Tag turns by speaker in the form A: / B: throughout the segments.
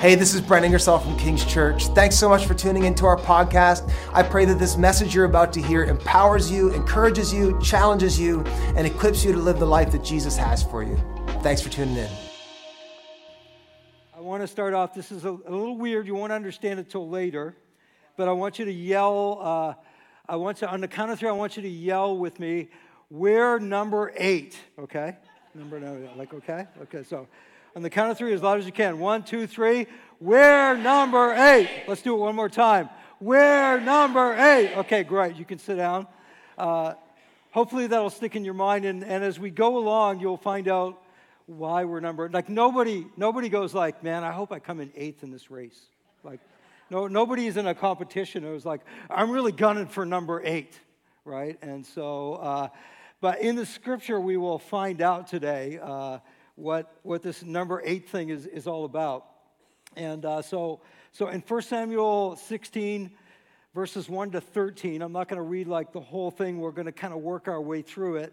A: Hey, this is Brent Ingersoll from King's Church. Thanks so much for tuning into our podcast. I pray that this message you're about to hear empowers you, encourages you, challenges you, and equips you to live the life that Jesus has for you. Thanks for tuning in.
B: I want to start off. This is a, a little weird. You won't understand it till later, but I want you to yell. Uh, I want to, on the count of three, I want you to yell with me. We're number eight, okay? Number, nine, like, okay? Okay, so on the count of three, as loud as you can. One, two, three. We're number eight. Let's do it one more time. We're number eight. Okay, great. You can sit down. Uh, hopefully that'll stick in your mind. And, and as we go along, you'll find out why we're number eight. like nobody nobody goes like man i hope i come in eighth in this race like no nobody's in a competition it was like i'm really gunning for number eight right and so uh, but in the scripture we will find out today uh, what, what this number eight thing is, is all about. And uh, so, so in 1 Samuel 16, verses 1 to 13, I'm not going to read like the whole thing. We're going to kind of work our way through it.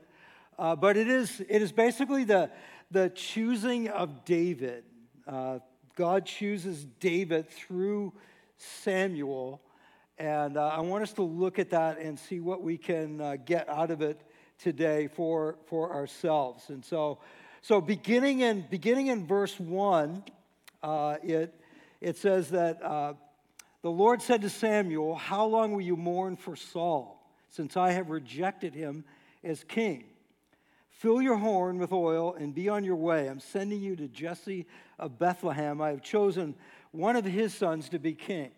B: Uh, but it is, it is basically the, the choosing of David. Uh, God chooses David through Samuel. And uh, I want us to look at that and see what we can uh, get out of it today for, for ourselves. And so, so beginning in, beginning in verse 1, uh, it, it says that uh, the Lord said to Samuel, How long will you mourn for Saul, since I have rejected him as king? Fill your horn with oil and be on your way. I'm sending you to Jesse of Bethlehem. I have chosen one of his sons to be king.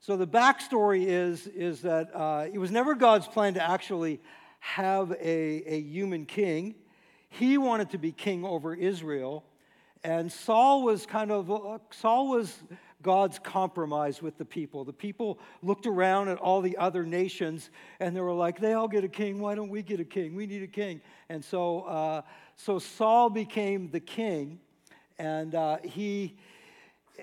B: So the backstory is, is that uh, it was never God's plan to actually have a, a human king. He wanted to be king over Israel. And Saul was kind of, Saul was God's compromise with the people. The people looked around at all the other nations and they were like, they all get a king. Why don't we get a king? We need a king. And so, uh, so Saul became the king. And uh, he,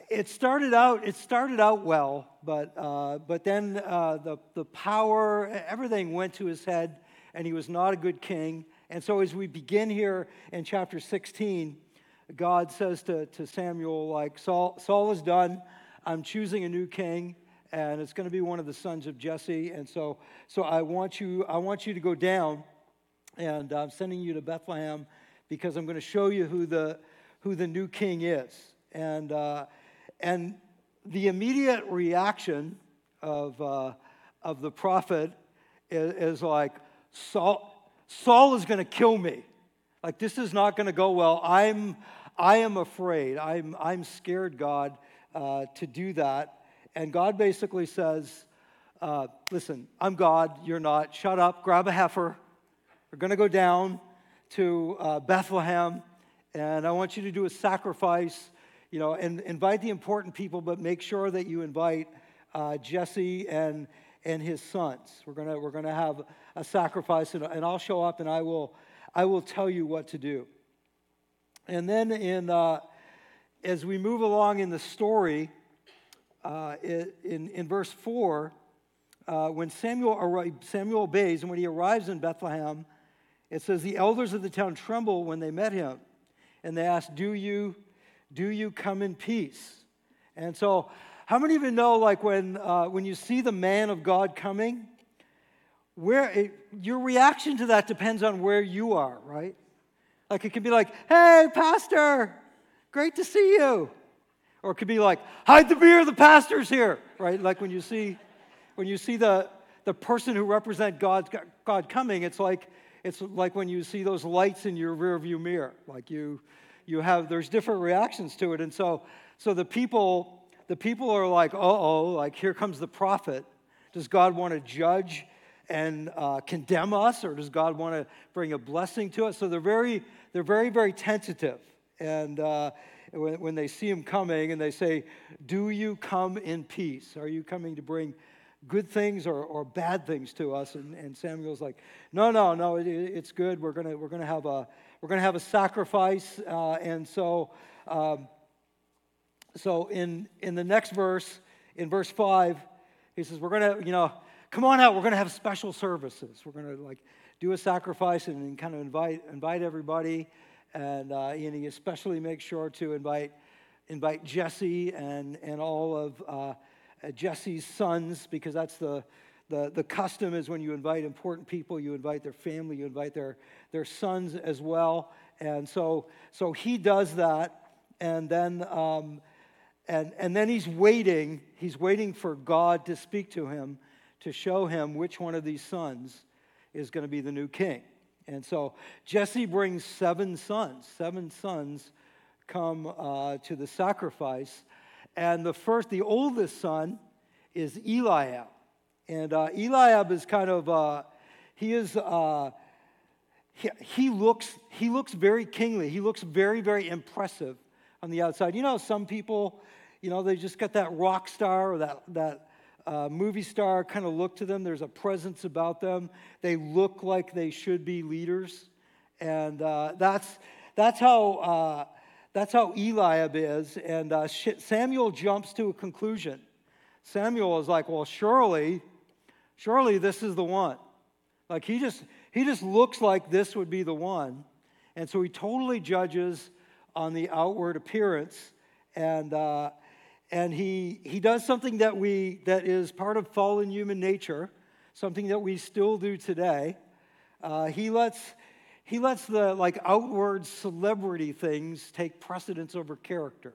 B: it started out, it started out well, but, uh, but then uh, the, the power, everything went to his head and he was not a good king. And so, as we begin here in chapter 16, God says to, to Samuel, like, Saul, Saul is done. I'm choosing a new king, and it's going to be one of the sons of Jesse. And so, so I, want you, I want you to go down, and I'm sending you to Bethlehem because I'm going to show you who the, who the new king is. And, uh, and the immediate reaction of, uh, of the prophet is, is like, Saul, Saul is going to kill me. Like, this is not going to go well. I'm, I am afraid. I'm, I'm scared, God, uh, to do that. And God basically says, uh, Listen, I'm God, you're not. Shut up, grab a heifer. We're going to go down to uh, Bethlehem, and I want you to do a sacrifice, you know, and invite the important people, but make sure that you invite uh, Jesse and, and his sons. We're going to we're going to have a sacrifice, and, and I'll show up and I will, I will tell you what to do. And then in, uh, as we move along in the story, uh, in, in verse 4, uh, when Samuel, Samuel obeys, and when he arrives in Bethlehem, it says, The elders of the town tremble when they met him, and they ask, Do you, do you come in peace? And so, how many of you know, like, when, uh, when you see the man of God coming, where it, your reaction to that depends on where you are, right? Like it could be like, hey, pastor, great to see you. Or it could be like, hide the beer, the pastor's here, right? Like when you see, when you see the, the person who represent God, God coming, it's like, it's like when you see those lights in your rearview mirror. Like you, you have, there's different reactions to it. And so, so the people, the people are like, uh oh, like here comes the prophet. Does God want to judge and uh, condemn us, or does God want to bring a blessing to us? So they're very, they're very, very tentative. And uh, when, when they see him coming and they say, Do you come in peace? Are you coming to bring good things or, or bad things to us? And, and Samuel's like, No, no, no, it, it's good. We're going we're gonna have a we're gonna have a sacrifice. Uh, and so, um, so in, in the next verse, in verse 5, he says, We're going to, you know, come on out, we're going to have special services. We're going to like do a sacrifice and, kind of invite, invite everybody. And, uh, and he especially makes sure to invite invite Jesse and, and all of uh, Jesse's sons, because that's the, the, the custom is when you invite important people, you invite their family, you invite their, their sons as well. And so, so he does that. And then, um, and, and then he's waiting. He's waiting for God to speak to him to show him which one of these sons is going to be the new king. And so Jesse brings seven sons. Seven sons come uh, to the sacrifice. And the first, the oldest son is Eliab. And uh, Eliab is kind of, uh, he is, uh, he, he, looks, he looks very kingly. He looks very, very impressive on the outside. You know, some people, you know, they just got that rock star or that, that uh, movie star kind of look to them. There's a presence about them. They look like they should be leaders. And uh, that's, that's, how, uh, that's how Eliab is. And uh, Samuel jumps to a conclusion. Samuel is like, well, surely surely this is the one. Like he just he just looks like this would be the one. And so he totally judges on the outward appearance and uh, and he he does something that we that is part of fallen human nature, something that we still do today. Uh, he lets he lets the like outward celebrity things take precedence over character.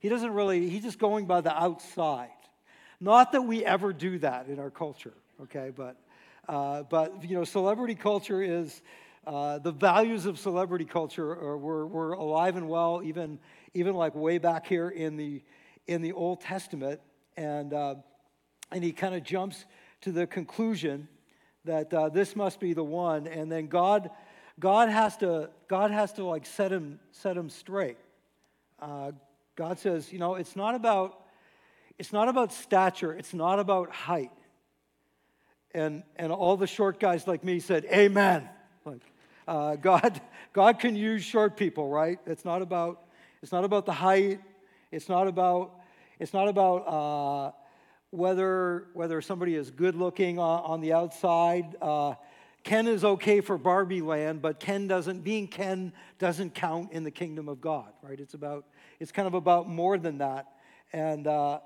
B: He doesn't really, he's just going by the outside. Not that we ever do that in our culture, okay? But, uh, but you know, celebrity culture is, uh, the values of celebrity culture are, were, were alive and well, even, even like way back here in the, in the Old Testament. And, uh, and he kind of jumps to the conclusion that uh, this must be the one. And then God, God has to, God has to like set him, set him straight. Uh, God says, you know, it's not about it's not about stature, it's not about height. And, and all the short guys like me said, Amen. Like, uh, God, God can use short people, right? It's not about, it's not about the height. It's not about, it's not about uh, whether, whether somebody is good looking on, on the outside. Uh, Ken is okay for Barbie land, but Ken doesn't, being Ken doesn't count in the kingdom of God, right? It's about, it's kind of about more than that. And, uh,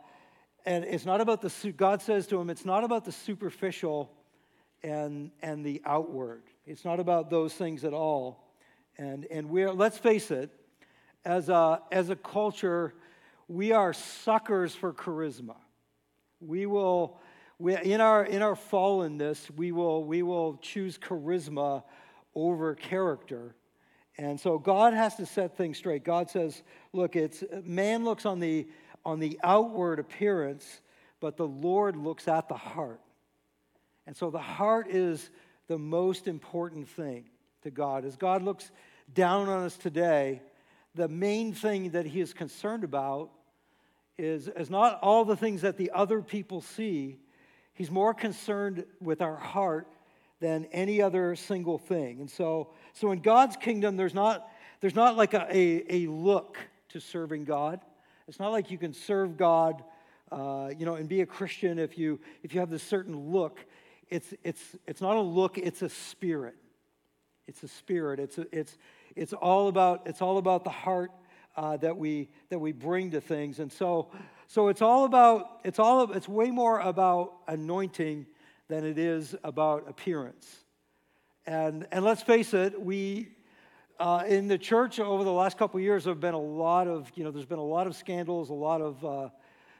B: and it's not about the, God says to him, it's not about the superficial and, and the outward. It's not about those things at all. And, and we're, let's face it, as a, as a culture, we are suckers for charisma. We will, we, in, our, in our fallenness, we will, we will choose charisma over character. And so God has to set things straight. God says, look, it's man looks on the on the outward appearance, but the Lord looks at the heart. And so the heart is the most important thing to God. As God looks down on us today, the main thing that He is concerned about is, is not all the things that the other people see. He's more concerned with our heart than any other single thing. And so, so in God's kingdom, there's not, there's not like a, a, a look to serving God. It's not like you can serve God, uh, you know, and be a Christian if you if you have this certain look. It's it's it's not a look. It's a spirit. It's a spirit. It's a, it's it's all about it's all about the heart uh, that we that we bring to things. And so so it's all about it's all it's way more about anointing than it is about appearance. And and let's face it, we uh, in the church over the last couple of years, there have been a lot of, you know, there's been a lot of scandals, a lot of, uh,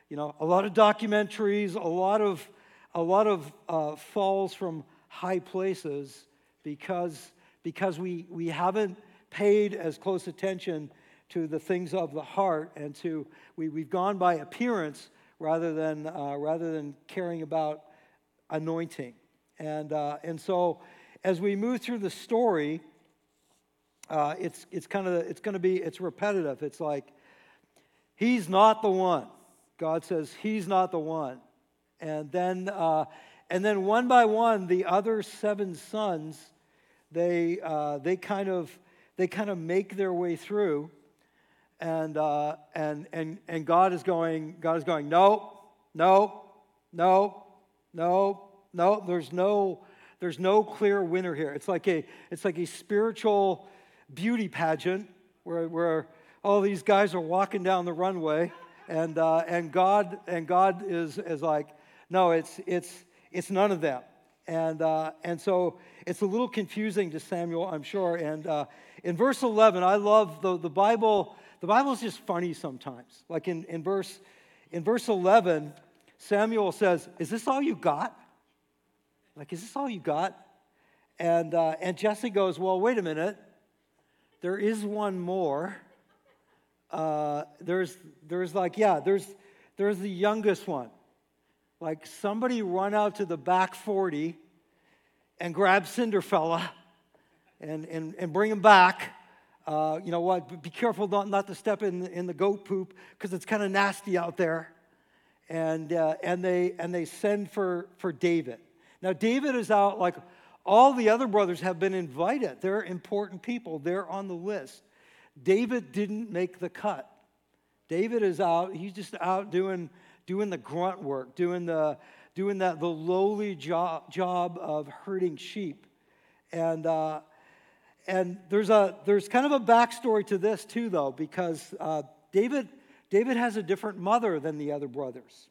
B: you know, a lot of documentaries, a lot of, a lot of uh, falls from high places because, because we, we haven't paid as close attention to the things of the heart and to, we, we've gone by appearance rather than, uh, rather than caring about anointing. And, uh, and so as we move through the story, uh, it's, it's kind of, it's going to be, it's repetitive. It's like, he's not the one. God says, he's not the one. And then, uh, and then one by one, the other seven sons, they, uh, they kind of, they kind of make their way through. And, uh, and, and, and God is going, God is going, no, no, no, no, no. There's no, there's no clear winner here. It's like a, it's like a spiritual beauty pageant where, where, all these guys are walking down the runway, and, uh, and, God, and God is, is like, no, it's, it's, it's none of them. And, uh, and so it's a little confusing to Samuel, I'm sure. And uh, in verse 11, I love the, the Bible. The Bible's just funny sometimes. Like in, in, verse, in verse 11, Samuel says, Is this all you got? Like, is this all you got? And, uh, and Jesse goes, Well, wait a minute. There is one more. Uh, there's, there's like, yeah, there's, there's the youngest one. Like somebody run out to the back 40 and grab Cinderfella and, and, and bring him back. Uh, you know what? Be careful not, not to step in, in the goat poop because it's kind of nasty out there. And, uh, and, they, and they send for, for David. Now, David is out like all the other brothers have been invited. They're important people, they're on the list. David didn't make the cut. David is out, he's just out doing doing the grunt work, doing the doing that the lowly job, job of herding sheep. And uh, and there's a there's kind of a backstory to this too, though, because uh, David David has a different mother than the other brothers.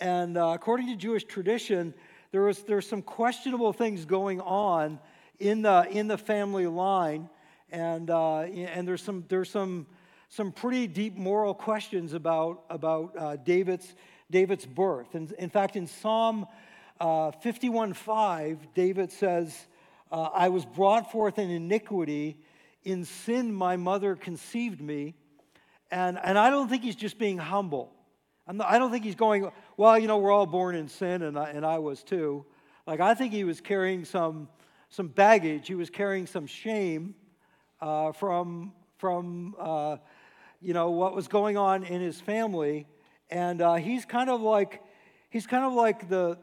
B: And uh, according to Jewish tradition, there was there's some questionable things going on in the in the family line, and uh, and there's some there's some some pretty deep moral questions about, about uh, David's, David's birth. And in fact, in Psalm uh, 51.5, David says, uh, I was brought forth in iniquity. In sin, my mother conceived me. And, and I don't think he's just being humble. Not, i don't think he's going, well, you know, we're all born in sin, and I, and I was too. Like, I think he was carrying some, some baggage. He was carrying some shame uh, from, from uh, you know, what was going on in his family. And uh, he's kind of like, he's kind of like the,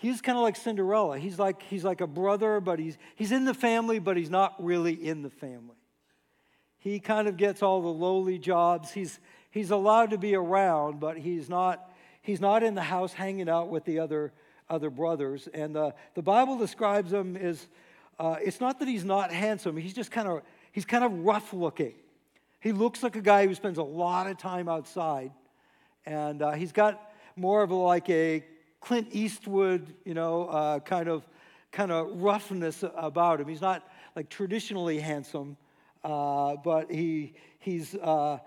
B: he's kind of like Cinderella. He's like, he's like a brother, but he's, he's in the family, but he's not really in the family. He kind of gets all the lowly jobs. He's, he's allowed to be around, but he's not, he's not in the house hanging out with the other, other brothers. And uh, the Bible describes him as, uh, it's not that he's not handsome, he's just kind of, he's kind of rough looking. He looks like a guy who spends a lot of time outside. And uh, he's got more of a, like a Clint Eastwood, you know, uh, kind of kind of roughness about him. He's not like traditionally handsome, uh, but he he's uh,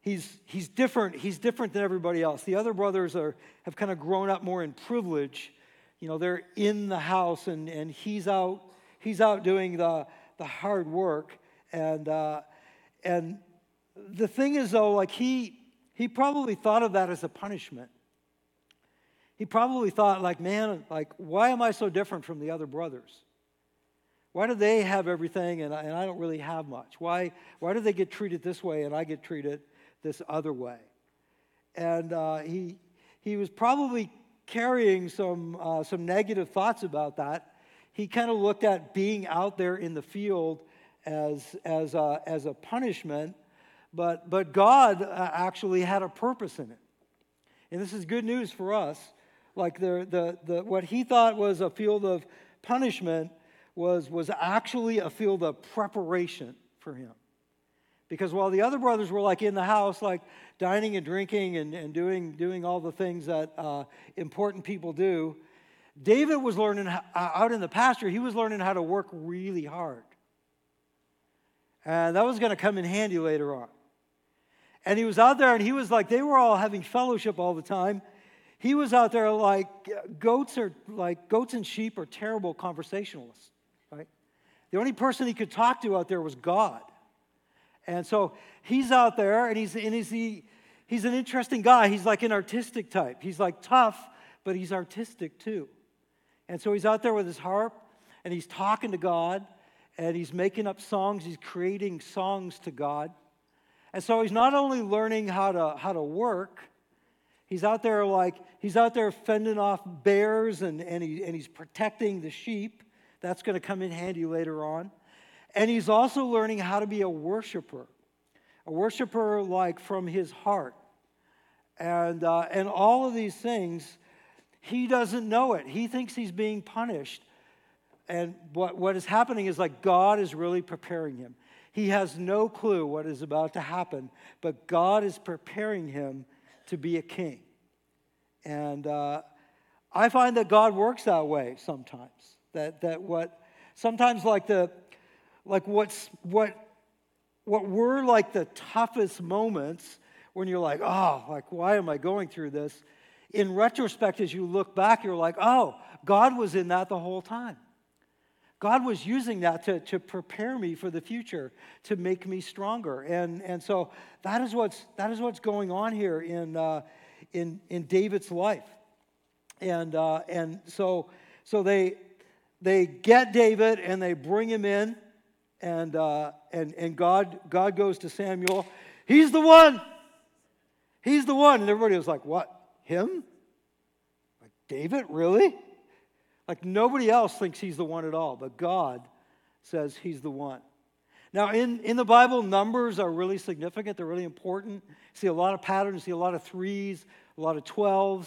B: he's he's different. He's different than everybody else. The other brothers are have kind of grown up more in privilege. You know, they're in the house, and and he's out he's out doing the the hard work, and uh, and the thing is, though, like he, he probably thought of that as a punishment. He probably thought, like, man, like, why am I so different from the other brothers? Why do they have everything and I, and I don't really have much? Why, why do they get treated this way and I get treated this other way? And uh, he, he was probably carrying some, uh, some negative thoughts about that. He kind of looked at being out there in the field as, as, a, as a punishment but, but God uh, actually had a purpose in it. And this is good news for us. Like the, the, the, what he thought was a field of punishment was, was actually a field of preparation for him. Because while the other brothers were like in the house, like dining and drinking and, and doing, doing all the things that uh, important people do, David was learning how, out in the pasture, he was learning how to work really hard. And that was going to come in handy later on. And he was out there and he was like, they were all having fellowship all the time. He was out there like uh, goats are like goats and sheep are terrible conversationalists, right? The only person he could talk to out there was God. And so he's out there and he's and he's he, he's an interesting guy. He's like an artistic type. He's like tough, but he's artistic too. And so he's out there with his harp and he's talking to God and he's making up songs, he's creating songs to God. And so he's not only learning how to, how to work, he's out there like, he's out there fending off bears and, and, he, and he's protecting the sheep. That's going to come in handy later on. And he's also learning how to be a worshiper, a worshiper like from his heart. And, uh, and all of these things, he doesn't know it. He thinks he's being punished. And what, what is happening is like God is really preparing him. He has no clue what is about to happen, but God is preparing him to be a king. And uh, I find that God works that way sometimes. That, that what, sometimes like the, like what's, what, what were like the toughest moments when you're like, oh, like, why am I going through this? In retrospect, as you look back, you're like, oh, God was in that the whole time. God was using that to, to prepare me for the future, to make me stronger. And, and so that is what's, that is what's going on here in, uh, in, in David's life. And, uh, and so, so they, they get David and they bring him in, and, uh, and, and God, God goes to Samuel. He's the one. He's the one. And everybody was like, What? Him? Like, David? Really? Like nobody else thinks he's the one at all, but God says he's the one. Now, in, in the Bible, numbers are really significant. They're really important. You see a lot of patterns, see a lot of threes, a lot of 12s.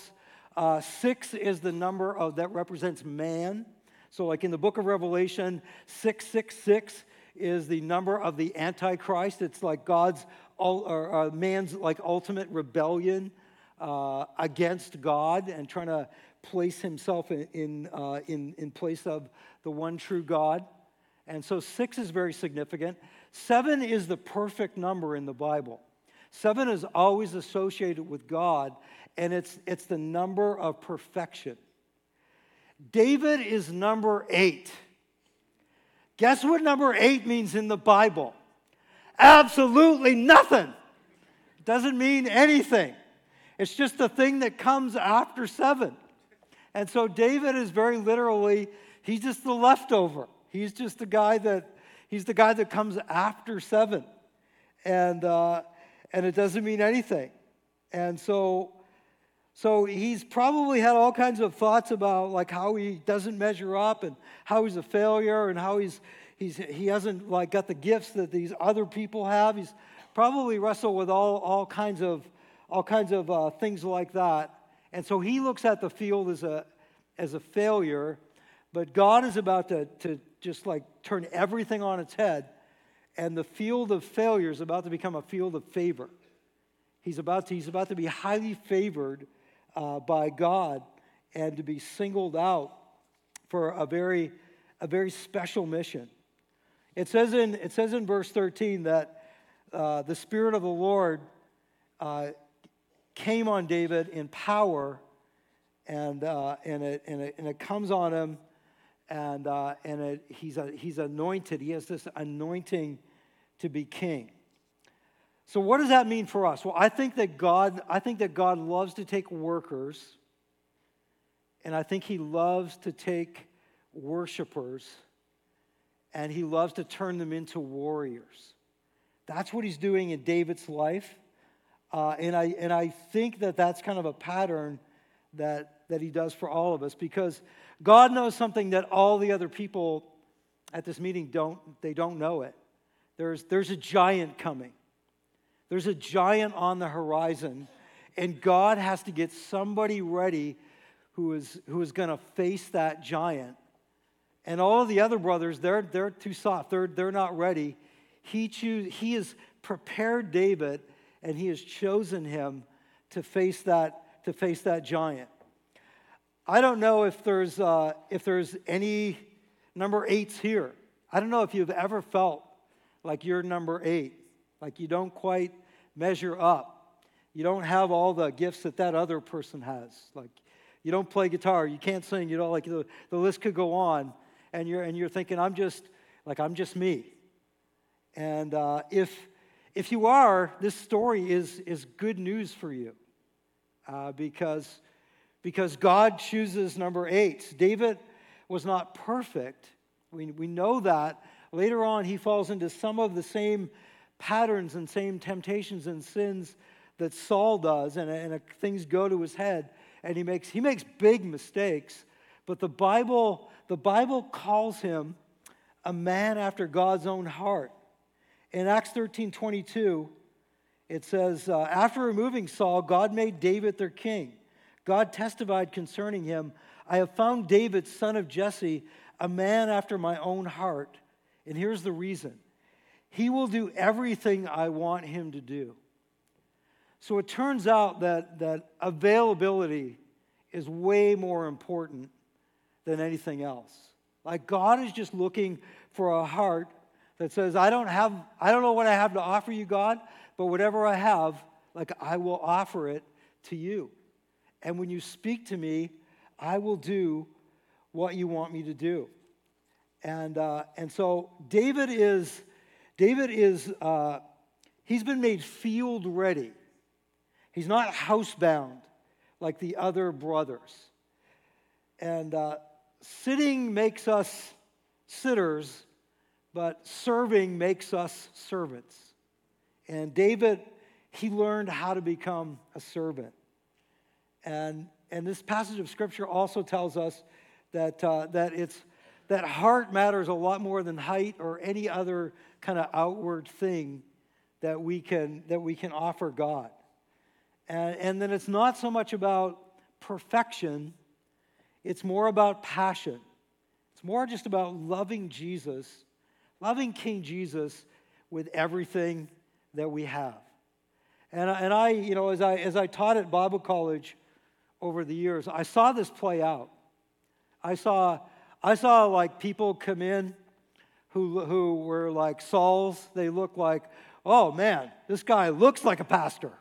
B: Uh, six is the number of, that represents man. So, like in the book of Revelation, 666 is the number of the Antichrist. It's like God's, or, uh, man's like ultimate rebellion uh, against God and trying to place himself in, in, uh, in, in place of the one true God. And so six is very significant. Seven is the perfect number in the Bible. Seven is always associated with God, and it's, it's the number of perfection. David is number eight. Guess what number eight means in the Bible? Absolutely nothing. Doesn't mean anything. It's just the thing that comes after seven. And so David is very literally, he's just the leftover. He's just the guy that, he's the guy that comes after seven. And, uh, and it doesn't mean anything. And so, so he's probably had all kinds of thoughts about like how he doesn't measure up and how he's a failure and how he's, he's, he hasn't like got the gifts that these other people have. He's probably wrestled with all, all kinds of, all kinds of uh, things like that. And so he looks at the field as a, as a failure, but God is about to, to just like turn everything on its head, and the field of failure is about to become a field of favor. He's about to, he's about to be highly favored uh, by God and to be singled out for a very, a very special mission. It says in, it says in verse 13 that uh, the Spirit of the Lord uh, came on David in power, and, uh, and, it, and, it, and it comes on him, and, uh, and it, he's, a, he's anointed. He has this anointing to be king. So what does that mean for us? Well, I think that God, I think that God loves to take workers, and I think He loves to take worshipers, and He loves to turn them into warriors. That's what He's doing in David's life. Uh, and, I, and I think that that's kind of a pattern that, that he does for all of us because God knows something that all the other people at this meeting don't, they don't know it. There's, there's a giant coming. There's a giant on the horizon, and God has to get somebody ready who is, who is going to face that giant. And all of the other brothers, they're, they're too soft. They're, they're not ready. He, choose, he has prepared David and he has chosen him to face that, to face that giant. I don't know if there's, uh, if there's any number eights here. I don't know if you've ever felt like you're number eight, like you don't quite measure up. You don't have all the gifts that that other person has. Like you don't play guitar, you can't sing, you know, like the, the list could go on. And you're, and you're thinking, I'm just, like, I'm just me. And uh, if, if you are, this story is, is good news for you uh, because, because God chooses number eight. David was not perfect. We, we know that. Later on, he falls into some of the same patterns and same temptations and sins that Saul does, and, and things go to his head, and he makes, he makes big mistakes. But the Bible, the Bible calls him a man after God's own heart. In Acts 13 22, it says, uh, After removing Saul, God made David their king. God testified concerning him, I have found David, son of Jesse, a man after my own heart. And here's the reason he will do everything I want him to do. So it turns out that, that availability is way more important than anything else. Like God is just looking for a heart that says, I don't have, I don't know what I have to offer you, God, but whatever I have, like I will offer it to you. And when you speak to me, I will do what you want me to do. And, uh, and so David is, David is, uh, he's been made field ready. He's not housebound like the other brothers. And uh, sitting makes us sitters, but serving makes us servants. And David, he learned how to become a servant. And, and this passage of scripture also tells us that, uh, that, it's, that heart matters a lot more than height or any other kind of outward thing that we can, that we can offer God. And, and then it's not so much about perfection, it's more about passion. It's more just about loving Jesus, loving King Jesus with everything that we have. And, and I, you know, as I, as I taught at Bible college over the years, I saw this play out. I saw, I saw like people come in who, who were like Sauls. They look like, oh man, this guy looks like a pastor.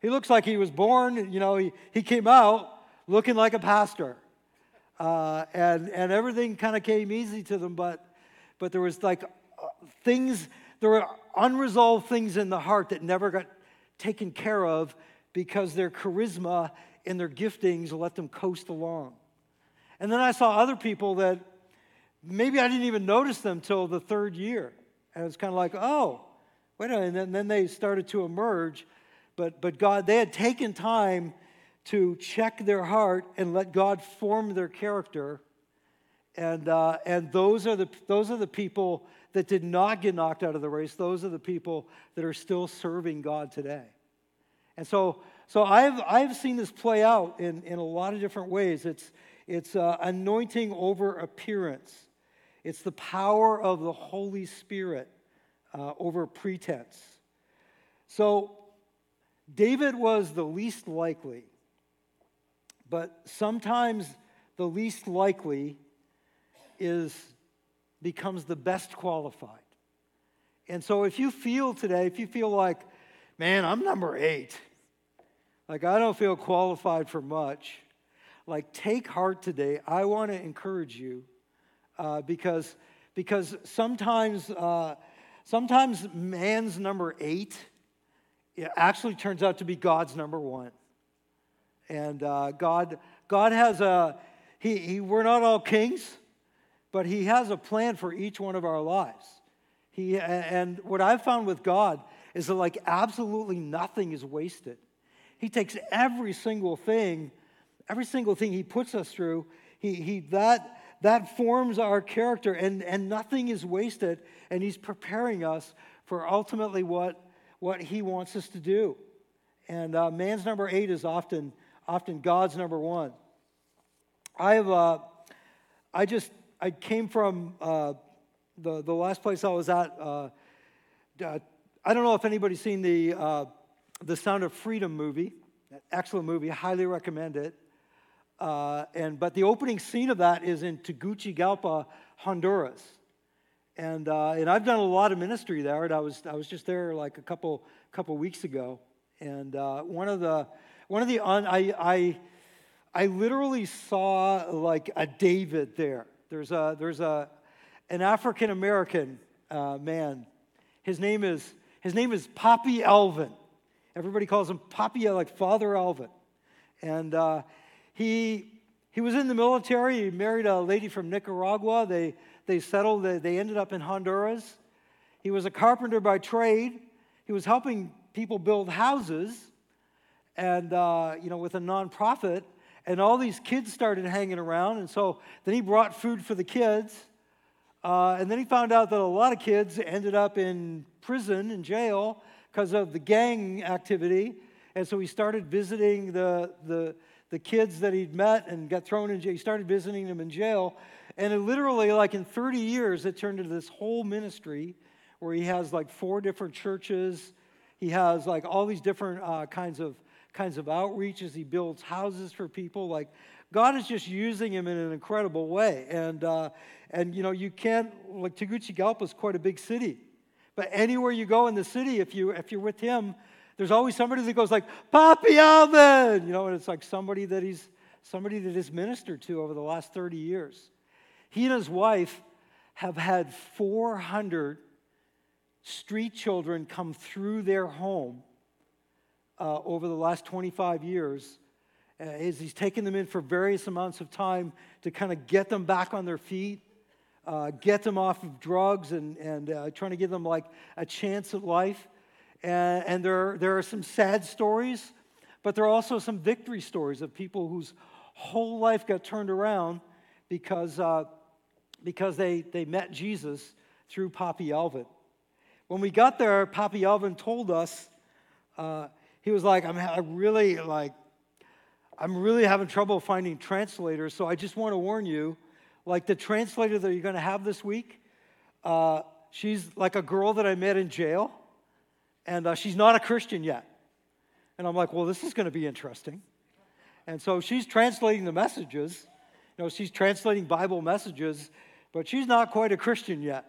B: He looks like he was born, you know, he, he came out looking like a pastor. Uh, and, and everything kind of came easy to them, but, but there was like uh, things, there were unresolved things in the heart that never got taken care of because their charisma and their giftings let them coast along. And then I saw other people that maybe I didn't even notice them till the third year. And it's kind of like, oh, wait a minute. And then, then they started to emerge but, but God, they had taken time to check their heart and let God form their character. And, uh, and those, are the, those are the people that did not get knocked out of the race. Those are the people that are still serving God today. And so, so I've, I've seen this play out in, in a lot of different ways. It's, it's uh, anointing over appearance, it's the power of the Holy Spirit uh, over pretense. So David was the least likely, but sometimes the least likely is becomes the best qualified. And so if you feel today, if you feel like, man, I'm number eight, like I don't feel qualified for much, like take heart today. I want to encourage you uh, because, because sometimes, uh, sometimes man's number eight it actually turns out to be God's number one. And uh, God, God has a, he, he, we're not all kings, but He has a plan for each one of our lives. He, and what I've found with God is that, like, absolutely nothing is wasted. He takes every single thing, every single thing He puts us through, he, he, that, that forms our character, and, and nothing is wasted, and He's preparing us for ultimately what what he wants us to do. And uh, man's number eight is often, often God's number one. I have, uh, I just, I came from uh, the, the last place I was at. Uh, uh, I don't know if anybody's seen the, uh, the Sound of Freedom movie. Excellent movie, highly recommend it. and, but the opening scene of that is in Tegucigalpa, Honduras. And, uh, and I've done a lot of ministry there, and I was, I was just there like a couple, couple weeks ago. And uh, one of the, one of the un, I, I, I literally saw like a David there. There's, a, there's a, an African American uh, man. His name is, his name is Papi Alvin. Everybody calls him Poppy, like Father Alvin. And uh, he, he was in the military. He married a lady from Nicaragua. They, they settled, they ended up in Honduras. He was a carpenter by trade. He was helping people build houses and, uh, you know, with a nonprofit. And all these kids started hanging around. And so then he brought food for the kids. Uh, and then he found out that a lot of kids ended up in prison, in jail, because of the gang activity. And so he started visiting the, the, the kids that he'd met and got thrown in jail. He started visiting them in jail. And it literally, like in 30 years, it turned into this whole ministry where he has like four different churches. He has like all these different uh, kinds of kinds of outreaches. He builds houses for people. Like God is just using him in an incredible way. And uh, and you know you can't like Tegucigalpa is quite a big city, but anywhere you go in the city, if you if you're with him, there's always somebody that goes like Papi Alvin, you know, and it's like somebody that he's somebody that he's ministered to over the last 30 years. He and his wife have had 400 street children come through their home uh, over the last 25 years uh, as he's taken them in for various amounts of time to kind of get them back on their feet, uh, get them off of drugs, and, and uh, trying to give them like a chance at life. And, and there, there are some sad stories, but there are also some victory stories of people whose whole life got turned around because, uh, because they, they met Jesus through Papi Alvin. When we got there, Papi Alvin told us, uh, he was like, I'm really like, I'm really having trouble finding translators, so I just want to warn you, like the translator that you're going to have this week, uh, she's like a girl that I met in jail, and uh, she's not a Christian yet. And I'm like, well, this is going to be interesting. And so she's translating the messages. You know, she's translating Bible messages, but she's not quite a Christian yet.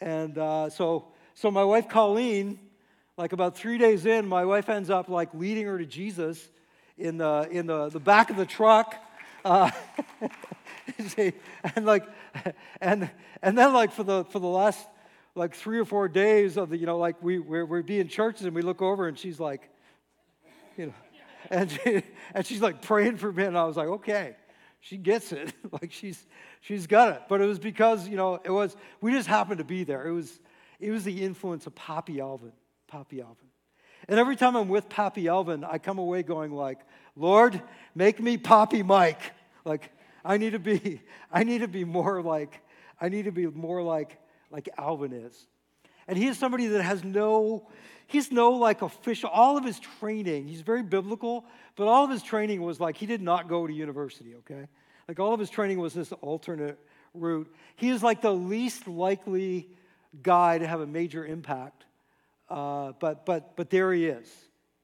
B: And uh, so, so my wife Colleen, like about three days in, my wife ends up like leading her to Jesus in the in the, the back of the truck. Uh, and like and and then like for the for the last like three or four days of the you know like we we're, we're being churches and we look over and she's like you know and she, and she's like praying for me. And i was like okay she gets it. Like she's she's got it. But it was because you know it was we just happened to be there. It was it was the influence of Papi alvin papi alvin and every time i'm with papi alvin i come away going like lord make me papi mike like i need to be i need to be more like i need to be more like like alvin is and he is somebody that has no he's no like official, all of his training, he's very biblical, but all of his training was like he did not go to university, okay? Like all of his training was this alternate route. He is like the least likely guy to have a major impact, uh, but, but, but there he is.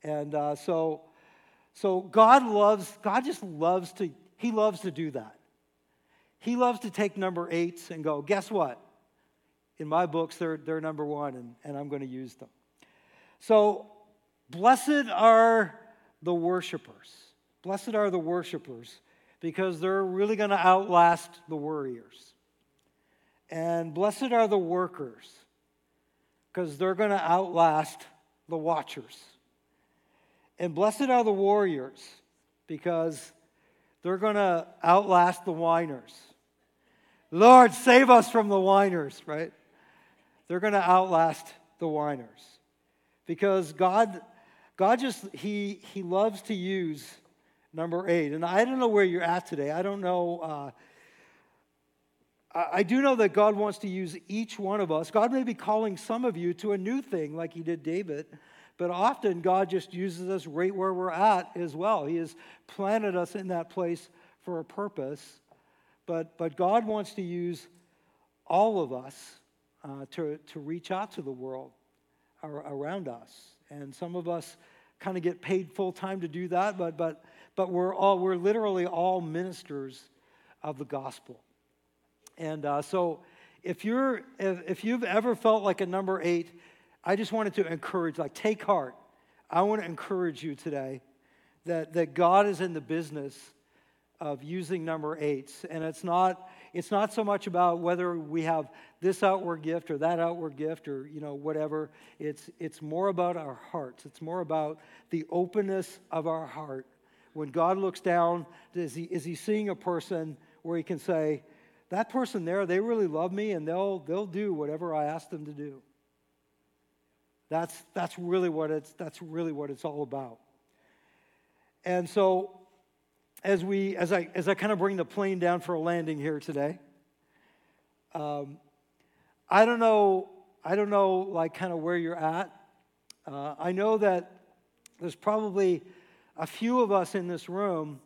B: And uh, so, so God loves, God just loves to, he loves to do that. He loves to take number eights and go, guess what? In my books, they're, they're number one, and, and I'm going to use them. So, blessed are the worshipers. Blessed are the worshipers because they're really going to outlast the worriers. And blessed are the workers because they're going to outlast the watchers. And blessed are the warriors because they're going to outlast the whiners. Lord, save us from the whiners, right? They're going to outlast the whiners because God, God just, he, he loves to use number eight. And I don't know where you're at today. I don't know. Uh, I do know that God wants to use each one of us. God may be calling some of you to a new thing like he did David, but often God just uses us right where we're at as well. He has planted us in that place for a purpose. But, but God wants to use all of us uh, to, to reach out to the world around us. And some of us kind of get paid full time to do that, but, but, but we're, all, we're literally all ministers of the gospel. And uh, so if, you're, if, if you've ever felt like a number eight, I just wanted to encourage, like, take heart. I want to encourage you today that, that God is in the business of using number eights. And it's not, it's not so much about whether we have this outward gift or that outward gift or you know whatever it's it's more about our hearts it's more about the openness of our heart when god looks down is he is he seeing a person where he can say that person there they really love me and they'll they'll do whatever i ask them to do that's that's really what it's that's really what it's all about and so as we as i as i kind of bring the plane down for a landing here today um, I don't know, I don't know, like, kind of where you're at. Uh, I know that there's probably a few of us in this room,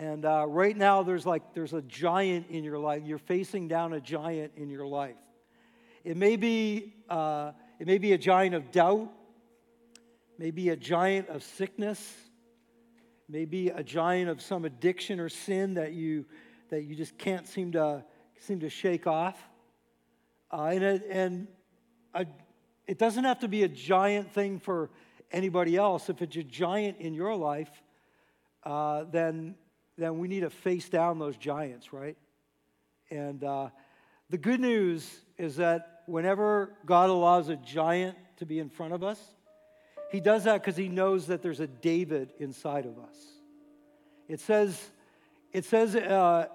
B: and uh, right now there's like, there's a giant in your life. You're facing down a giant in your life. It may be, uh, it may be a giant of doubt, maybe a giant of sickness, maybe a giant of some addiction or sin that you, that you just can't seem to, seem to shake off. Uh, and it, and a, it doesn't have to be a giant thing for anybody else. If it's a giant in your life, uh, then, then we need to face down those giants, right? And uh, the good news is that whenever God allows a giant to be in front of us, he does that because he knows that there's a David inside of us. It says, it says uh,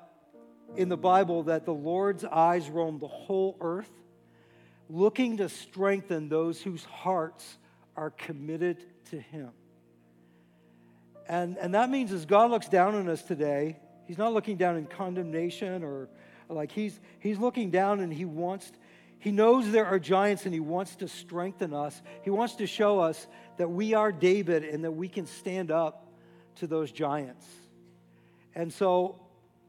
B: in the Bible that the Lord's eyes roam the whole earth, looking to strengthen those whose hearts are committed to him. And, and that means as God looks down on us today, he's not looking down in condemnation or like he's, he's looking down and he wants, he knows there are giants and he wants to strengthen us. He wants to show us that we are David and that we can stand up to those giants. And so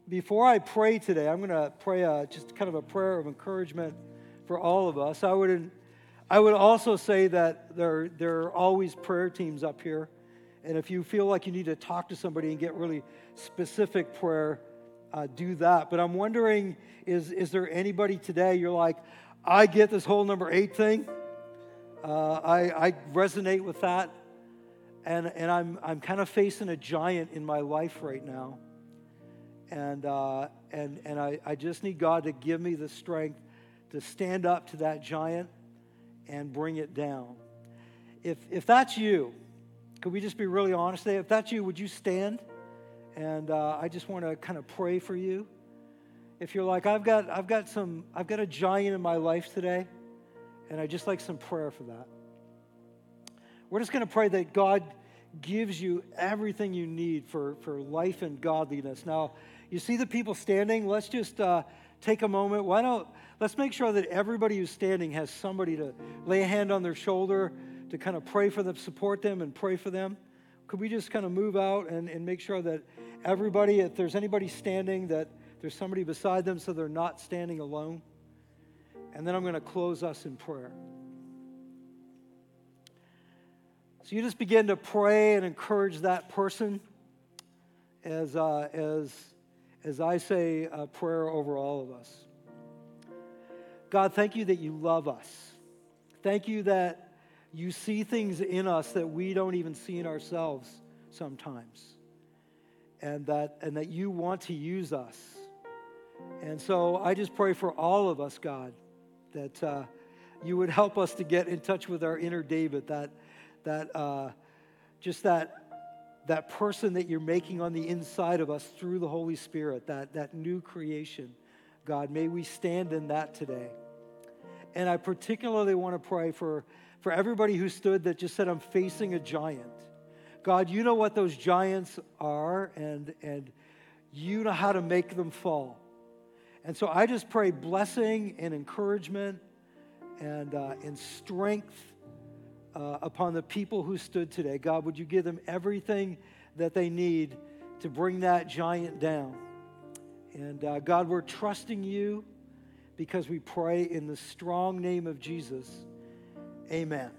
B: before I pray today, I'm going to pray a, just kind of a prayer of encouragement for all of us. I would, I would also say that there, there are always prayer teams up here. And if you feel like you need to talk to somebody and get really specific prayer, uh, do that. But I'm wondering is, is there anybody today you're like, I get this whole number eight thing? Uh, I, I resonate with that. And, and I'm, I'm kind of facing a giant in my life right now. And, uh, and, and I, I just need God to give me the strength to stand up to that giant and bring it down. If, if that's you, could we just be really honest today? If that's you, would you stand? And uh, I just want to kind of pray for you. If you're like, I've got, I've got some, I've got a giant in my life today, and I just like some prayer for that. We're just going to pray that God gives you everything you need for, for life and godliness. Now, you see the people standing? Let's just uh, take a moment. Why don't, let's make sure that everybody who's standing has somebody to lay a hand on their shoulder to kind of pray for them, support them, and pray for them. Could we just kind of move out and, and make sure that everybody, if there's anybody standing, that there's somebody beside them so they're not standing alone? And then I'm going to close us in prayer. So you just begin to pray and encourage that person as, uh, as, as I say a prayer over all of us. God, thank you that you love us. Thank you that you see things in us that we don't even see in ourselves sometimes. And that, and that you want to use us. And so I just pray for all of us, God, that uh, you would help us to get in touch with our inner David, that, that uh, just that, that person that you're making on the inside of us through the Holy Spirit, that, that new creation. God, may we stand in that today. And I particularly want to pray for for everybody who stood that just said, I'm facing a giant. God, you know what those giants are, and, and you know how to make them fall. And so I just pray blessing and encouragement and, uh, and strength uh, upon the people who stood today. God, would you give them everything that they need to bring that giant down? And uh, God, we're trusting you because we pray in the strong name of Jesus. Amen.